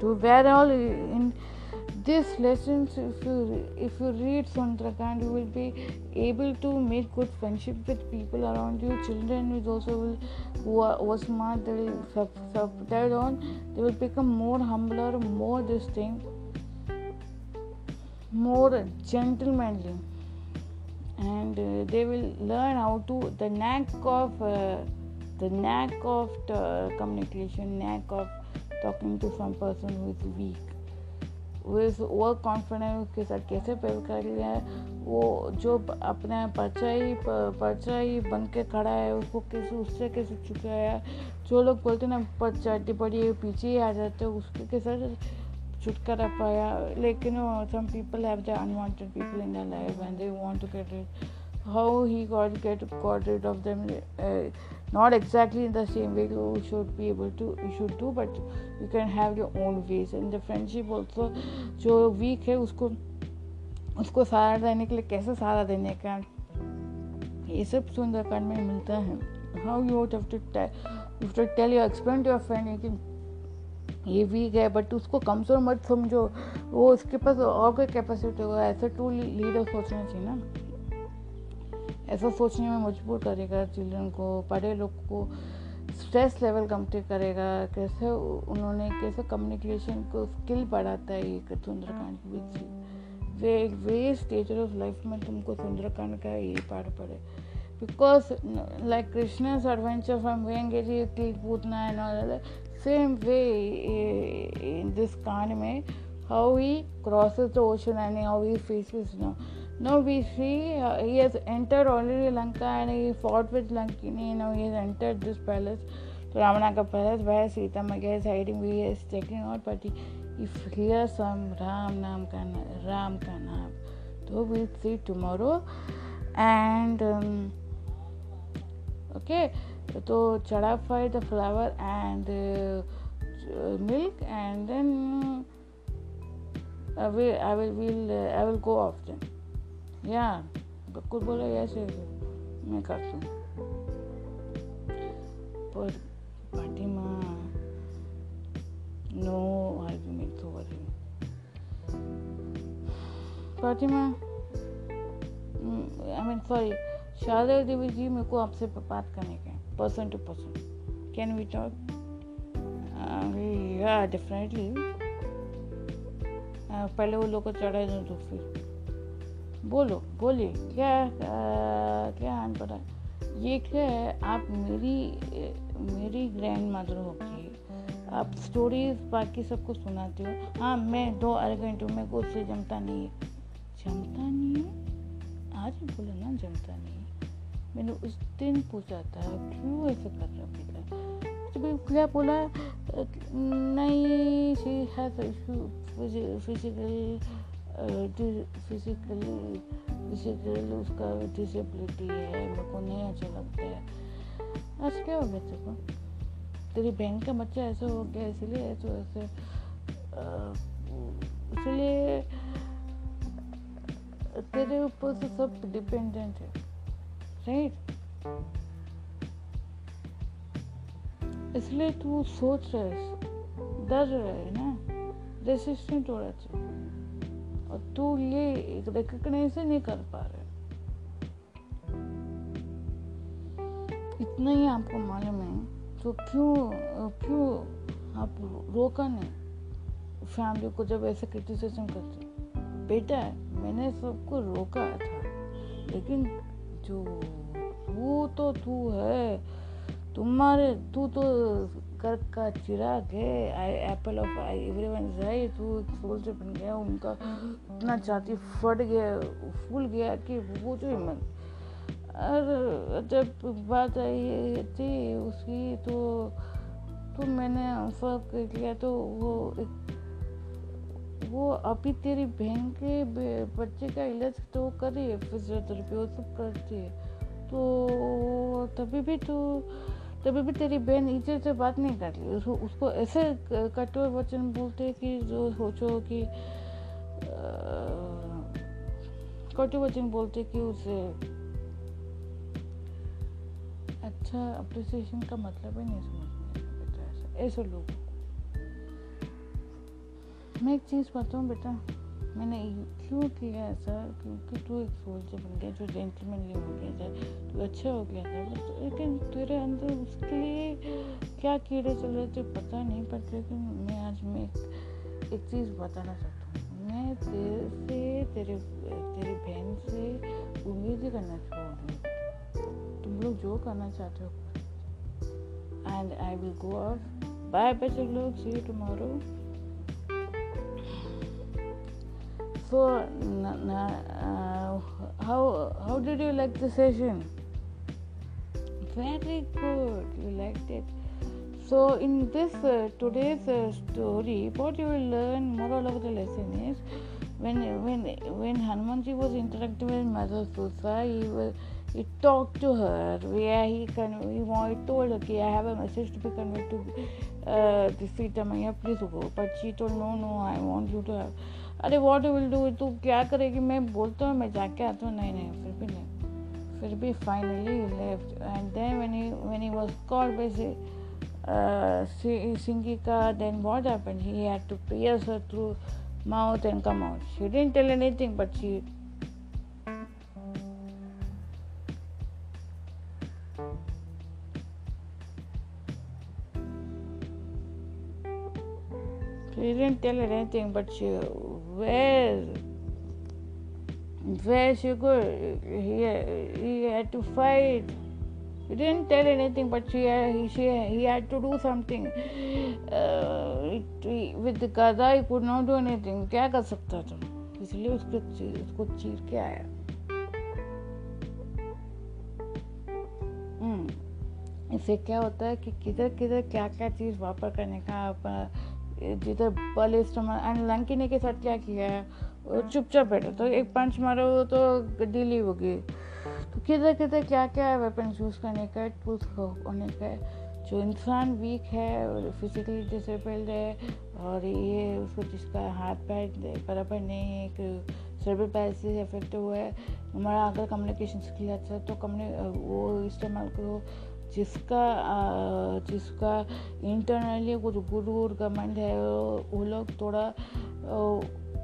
to where all in these lessons if you if you read Sundarakand you will be able to make good friendship with people around you. Children will also will who are, who are smart they will subscribe on they will become more humbler more this thing more gentlemanly. And uh, they will learn how to the knack of uh, the knack of the communication knack of talking to some person who is weak वो confidence उसके साथ कैसे पेल कर लिया है वो जो अपने परचाई परचाई बन के खड़ा है उसको कैसे उससे कैसे चुकाया जो लोग बोलते हैं ना परचाटी पड़ी पीछे ही आ जाते उसके कैसे छुटकारा पाया लेकिन some people have the unwanted people in the life and they want to get it he got get got rid of them uh, not exactly in the same way you should be able to, you should do, but you can have your own ways. And the friendship also, जो weak है, उसको उसको सहारा देने के लिए कैसे सहारा देने का? ये सब सुंदरकांड में मिलता है। How you have to you to tell your expend your friend कि ये वीक है बट उसको कमज़ोर मत समझो। वो उसके पास और कोई कैपेसिटी होगा, ऐसा टू लीडर सोचना चाहिए ना। ऐसा सोचने में मजबूर करेगा, चिल्ड्रन को, पढ़े लोग को स्ट्रेस लेवल कमते करेगा, कैसे उन्होंने, कैसे कम्युनिकेशन को स्किल बढ़ाता है ये Sundarkand which way way stage of life में तुमको सुंदरकांड का ये पाठ पड़े। Because like Krishna's adventure from वेंगेरी की Putana and same way in this कांड में how he crosses the ocean and how he faces no Now we see uh, he has entered already Lanka and he fought with Lankini. Now he has entered this palace, Ramanaka palace, where Sita Maga is hiding. We is checking out, but he, if hears some Ram Nam ka Ram ka naam, so we'll see tomorrow. And um, okay, so chadafy the flower and uh, milk, and then uh, we, I will, will uh, I will go off then. या कुछ बोले ऐसे मैं करती हूँ। पर Fatima no argument over him Fatima I mean sorry Sharda Devi ji मेरे को आपसे बात करने के person to person can we talk या डेफिनेटली पहले वो लोग को चढ़ाई दो तो फिर। बोलो बोलिए क्या आ, क्या हान पड़ा ये क्या है आप मेरी मेरी ग्रैंड मदर होगी आप स्टोरीज बाकी सबको सुनाती हो? हाँ मैं दो अरे घंटे में को उससे जमता नहीं है। जमता नहीं है? आज बोला ना जमता नहीं मैंने उस दिन पूछा था क्यों ऐसे कर रहा बेटा? तो क्या बोला? नहीं she has physical physically physically उसका डिसेबिलिटी है, मेरे को नहीं अच्छा लगता है। क्या हो गया तेरे को? तेरी बहन का बच्चा ऐसा हो गया, इसलिए ऐसे इसलिए तेरे ऊपर से सब डिपेंडेंट है राइट इसलिए तू सोच रहे डर रहे ना? रेसिस्टेंट हो रहा चाहिए तू ये रिकग्नाइज नहीं कर पा रहे। इतना ही आपको मालूम है। तो क्यों क्यों आप रोका नहीं? फैमिली को जब ऐसे क्रिटिसिज्म करते बेटा, मैंने सबको रोका था। लेकिन जो, वो तो तू है। तुम्हारे, तू तो कर का चिराग है, eye apple of eye everyone right तू एक सोल्जर बन गया, उनका इतना छाती फट गया, फूल गया कि वो जो हिम्मत और जब बात आई थी उसकी तो तो मैंने फ़र्क किया तो वो एक, वो अभी तेरी बहन के बच्चे का इलाज तो कर फिजियोथेरेपी वो सब करती है तो तभी भी तो तभी भी तेरी बहन नीचे से बात नहीं कर रही। उसको उसको ऐसे कठोर वचन बोलते कि जो सोचो कि कठोर वचन बोलते कि उसे अच्छा अप्रिसिएशन का मतलब ही नहीं समझ ऐसे लोग मैं एक चीज़ बताऊँ बेटा। मैंने क्यों किया ऐसा? क्योंकि तू एक सोल्जर बन गया जो जेंटलमैनली हो गया था। तू अच्छा हो गया था बट लेकिन तेरे अंदर उसके लिए क्या कीड़े चल रहे थे पता नहीं पर लेकिन मैं आज मैं एक, एक चीज़ बताना चाहता हूँ। मैं तेरे से तेरे तेरी बहन से उम्मीद ही करना छोड़ तुम लोग जो करना चाहते हो and I will go off bye बच्चे लोग. See tomorrow So, uh, how how did you like the session? Very good, you liked it. So, in this uh, today's uh, story, what you will learn, moral of the lesson is, when when when Hanumanji was interacting with Mother Susa, he was he talked to her where he can he, he told her okay, I have a message to be conveyed to uh, the Sita Maya, please go. But she told no no I want you to have अरे what will do तू क्या करेगी? मैं बोलता हूँ मैं जाके आता हूँ। नहीं नहीं फिर भी नहीं। फिर भी finally left and then when he when he was called by सिंगी का then what happened he had to pierce through mouth and come out she didn't tell anything but she She didn't tell her anything, but she where where she could he he had to fight. He didn't tell anything, but she he she he had to do something. Uh, it, with the gada he could not do anything. क्या कर सकता था इसलिए उसको उसको चीर के आया इससे क्या होता है कि किधर किधर क्या क्या चीज़ वापर करने का जिधर बल इस्तेमाल एंड लंकिनी के साथ क्या किया है? चुपचाप बैठा। तो एक पंच मारो तो डीली होगी तो किधर किधर क्या क्या है वेपन यूज़ करने का? टूल्स होने का जो इंसान वीक है, और फिजिकली डिसेबल्ड है, और ये उसको जिसका हाथ पैर बराबर नहीं है, एक सर्वर पैसे इफ़ेक्ट हुआ है। हमारा अगर कम्युनिकेशन स्किल अच्छा है तो कम्युनि वो इस्तेमाल करो। जिसका जिसका इंटरनली कुछ गुरूर कमेंट है, वो लोग थोड़ा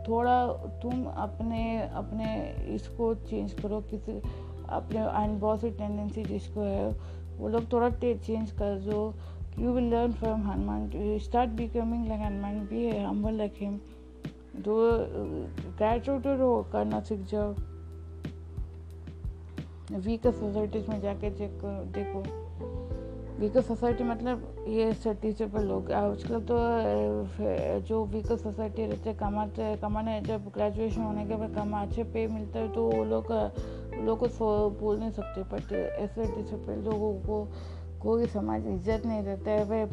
थोड़ा तुम अपने अपने इसको चेंज करो, किसी अपने अनबॉसिव टेंडेंसी जिसको है, वो लोग थोड़ा चेंज कर दो। You will learn from Hanuman start becoming like Hanuman be humble like him तो ग्रेजुएटेड हो, करना सीख जाओ। वीकर सोसाइटीज में जाके देखो। वीकर सोसाइटी मतलब ये सर्टिसेबल लोग आजकल तो जो वीकर सोसाइटी रहते कमाते कमाने जब ग्रेजुएशन होने के बाद कमा, अच्छे पे मिलता है तो वो लोग लोग को बोल नहीं सकते बट ऐसे टीचर डिसेबल लोगों को कोई समाज इज़्ज़त नहीं देता है भाई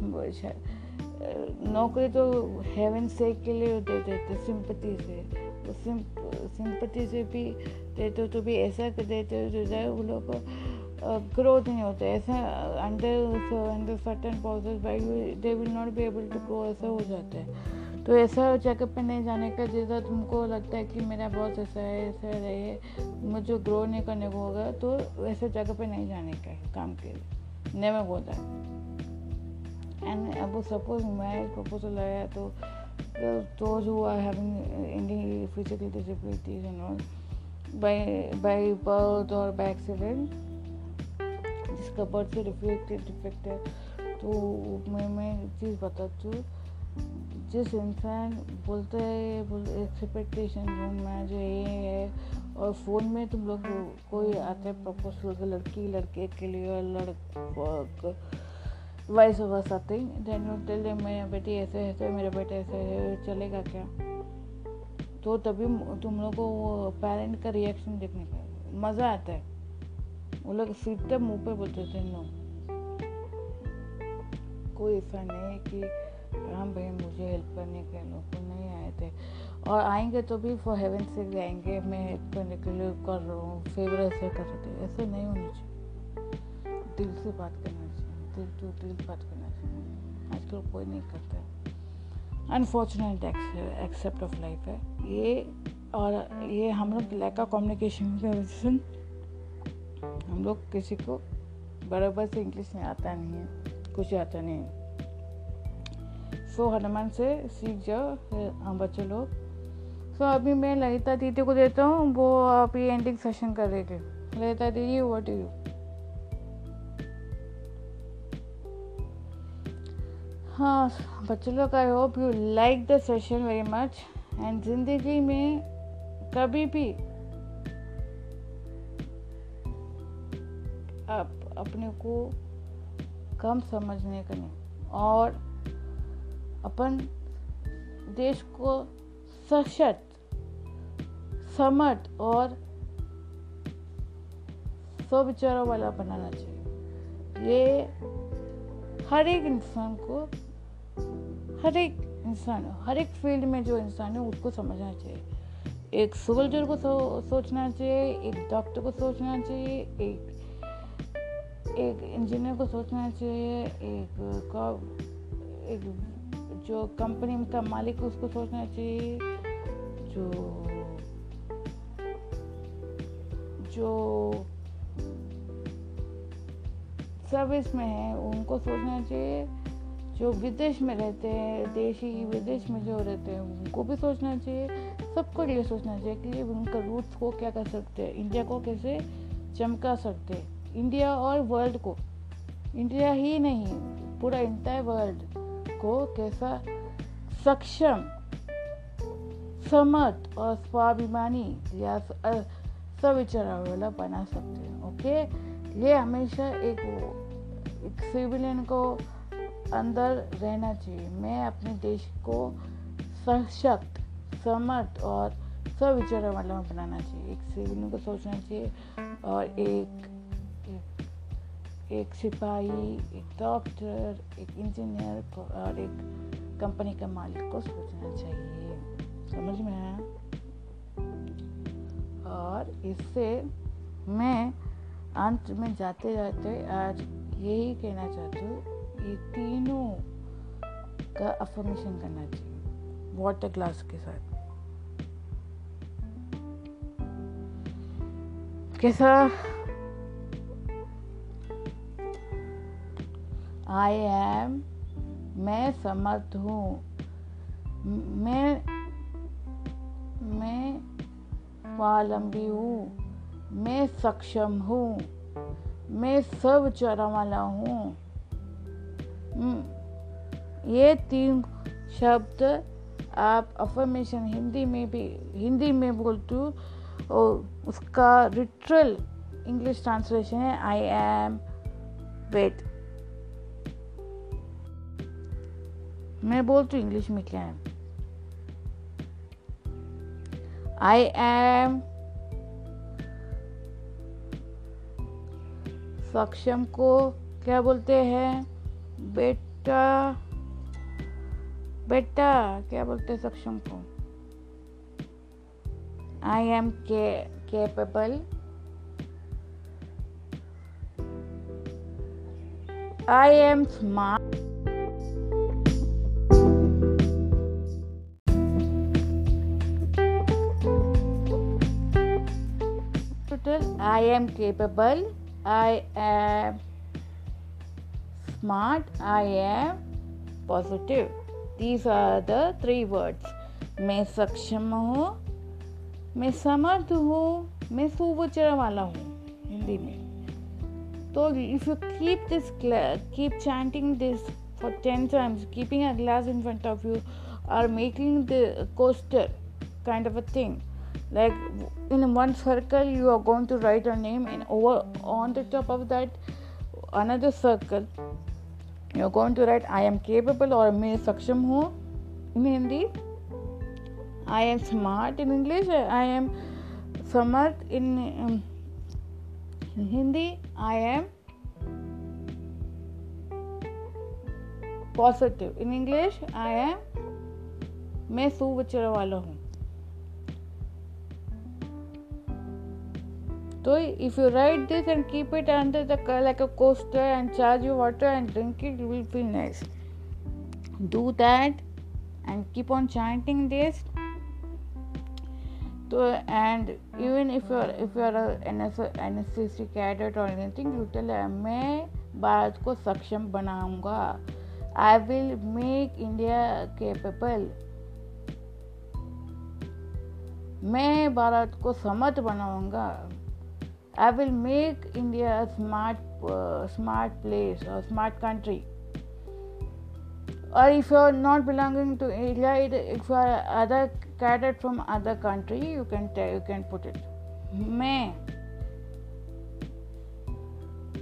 नौकरी तो हेवन से के लिए दे देते सिंपति से सिंपति से भी देते तो भी ऐसा देते हो, जो जाए वो लोग ग्रोथ नहीं होता ऐसा under under certain process by they will not be able to grow ऐसा हो जाता है। तो ऐसा जगह पे नहीं जाने का जैसा तुमको लगता है कि मेरा बहुत ऐसा है, ऐसा रहे, मुझे ग्रो नहीं करने को होगा तो ऐसे जगह पे नहीं जाने का काम के लिए नेवर गो दैट एंड अब सपोज़ मैं प्रपोजल आया तो are having any physical disabilities and all, by by birth or by accident birth से रिफ्लेक्टेड डिफेक्ट है। तो मैं मैं चीज़ बताती हूँ। जिस इंसान बोलते हैं एक्सपेक्टेशन में जो ये है, और फ़ोन में तुम लोग कोई आते हैं प्रपोज लड़की, लड़के के लिए, और लड़क voice over something then tell मेरा बेटी ऐसे ऐसे मेरा बेटा ऐसे है चलेगा क्या? तो तभी तुम लोग को पेरेंट का रिएक्शन देखने का मज़ा आता है। वो लोग सीधे मुँह पे बोलते थे, नो, कोई ऐसा नहीं है कि हाँ भाई मुझे हेल्प करने के लोग नहीं आए थे। और आएँगे तो भी फॉर हेवन से आएँगे मैं हेल्प करने के लिए कर रहा हूँ फेवर ऐसे कर रहे थे। ऐसे नहीं होना चाहिए। दिल से बात करना चाहिए। दिल टू दिल बात करना चाहिए। आजकल कोई नहीं करता। है अनफॉर्चुनेट एक्सेप्ट ऑफ़ लाइफ है। ये और ये हम लोग लैक ऑफ़ कम्युनिकेशन की वजह से हम लोग किसी को बराबर से इंग्लिश में आता नहीं है, कुछ आता नहीं है। सो हनुमान से सीख जाओ हम बच्चे लोग। सो अभी मैं ललिता दीदी को देता हूँ, वो अभी एंडिंग सेशन करेगी ललिता दीदी वट यू हाँ बच्चे लोग I hope you like the session very much and ज़िंदगी में कभी भी आप अपने को कम समझने का नहीं। और अपन देश को सशक्त समर्थ और सौ विचारों वाला बनाना चाहिए। ये हर एक इंसान को हर एक इंसान हर एक फ़ील्ड में जो इंसान है उसको समझना चाहिए। एक सोल्जर को सो, सोचना चाहिए एक डॉक्टर को सोचना चाहिए एक एक इंजीनियर को सोचना चाहिए, एक एक जो कंपनी का मालिक उसको सोचना चाहिए, जो जो सर्विस में है, उनको सोचना चाहिए, जो विदेश में रहते हैं, देशी, विदेश में जो रहते हैं, उनको भी सोचना चाहिए, सबको ये सोचना चाहिए कि उनका रूट्स को क्या कर सकते हैं इंडिया को कैसे चमका सकते हैं। इंडिया और वर्ल्ड को। इंडिया ही नहीं, पूरा इंटायर वर्ल्ड को कैसा सक्षम, समर्थ और स्वाभिमानी या सविचारा वाला बना सकते हैं ओके ये हमेशा एक एक सिविलियन को अंदर रहना चाहिए। मैं अपने देश को सशक्त, समर्थ और सविचारा वाला बनाना चाहिए। एक सिविलियन को सोचना चाहिए और एक एक सिपाही, एक डॉक्टर, एक इंजीनियर और एक कंपनी का मालिक को सोचना चाहिए। समझ में आया? और इससे मैं अंत में जाते जाते आज यही कहना चाहती हूँ, ये तीनों का अफर्मेशन करना चाहिए वाटर ग्लास के साथ। कैसा? आई एम मैं समर्थ हूँ। मैं मैं स्वावलंबी हूँ। मैं सक्षम हूँ। मैं सब वाला हूँ। ये तीन शब्द आप अफर्मेशन हिंदी में भी, हिंदी में बोलती हूँ, और उसका लिटरल इंग्लिश ट्रांसलेशन है आई एम वेट मैं बोलती हूँ इंग्लिश में क्या है आई एम सक्षम को क्या बोलते हैं बेटा बेटा, क्या बोलते हैं सक्षम को I am ca- capable. I am smart. I am capable. I am smart. I am positive. These are the three words. मैं सक्षम हूँ, मैं समर्थ हूँ, मैं सुवचर वाला हूँ हिंदी में तो if you keep this keep chanting this for ten times keeping a glass in front of you are making the coaster kind of a thing like in one circle you are going to write a name and over on the top of that another circle you're going to write i am capable or मैं सक्षम हूँ in hindi I am smart in English. I am smart in, um, in Hindi. I am positive in English. I am मैं सुविचार वाला हूँ तो if you write this and keep it under the like a coaster and charge you water and drink it will feel nice do that and keep on chanting this तो and even if you if you are N S C C cadet और anything you tell मैं भारत को सक्षम बनाऊँगा। I will make India capable मैं भारत को समर्थ बनाऊँगा। I will make India smart smart place और smart country or if you are not belonging to India, if you are other cadet from other country you can tell, you can put it मैं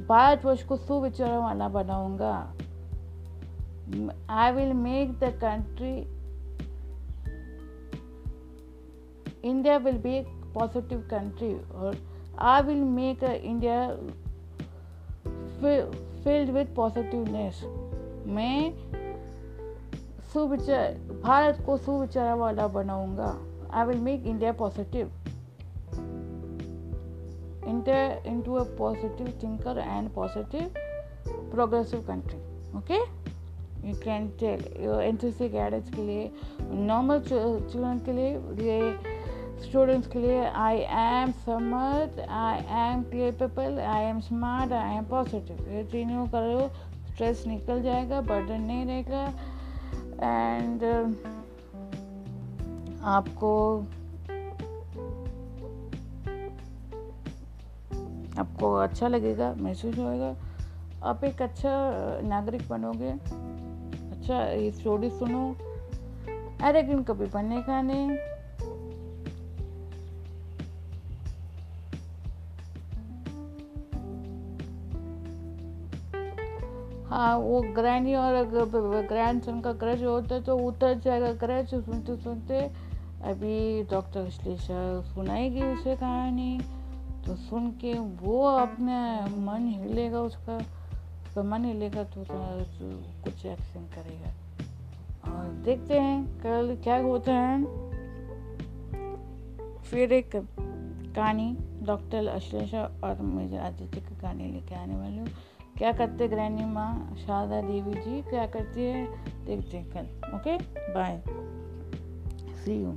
भारतवर्ष को सुविचार वाला बनाऊंगा I will make the country India will be a positive country और I will make India filled with positiveness. मैं सुविचार, भारत को सुविचार वाला बनाऊँगा। I will make India positive inter into a positive thinker and positive progressive country okay you can tell C cadets के लिए normal children के लिए स्टूडेंट्स के लिए I am Samarth I am capable I am smart I am positive ये तीनों करो. Stress निकल जाएगा. बर्डन नहीं रहेगा. एंड uh, आपको आपको अच्छा लगेगा महसूस होएगा। आप एक अच्छा नागरिक बनोगे। अच्छा ये स्टोरी सुनो। अरे कभी बनने का नहीं। वो ग्रैनी और ग्रैंड सन का क्रच होता है तो उतर जाएगा क्रच सुनते सुनते अभी डॉक्टर श्लेषा सुनाएगी उसे कहानी। तो सुन के वो अपने मन हिलेगा उसका उसका मन हिलेगा तो, कुछ एक्शन करेगा। और देखते हैं कल क्या होता है। फिर एक कहानी डॉक्टर अश्लेषा और मेरे आदित्य की कहानी लेके आने वाली हूँ। क्या करते ग्रैनी माँ? शारदा देवी जी, क्या करती है? देखते हैं कल ओके बाय सी यू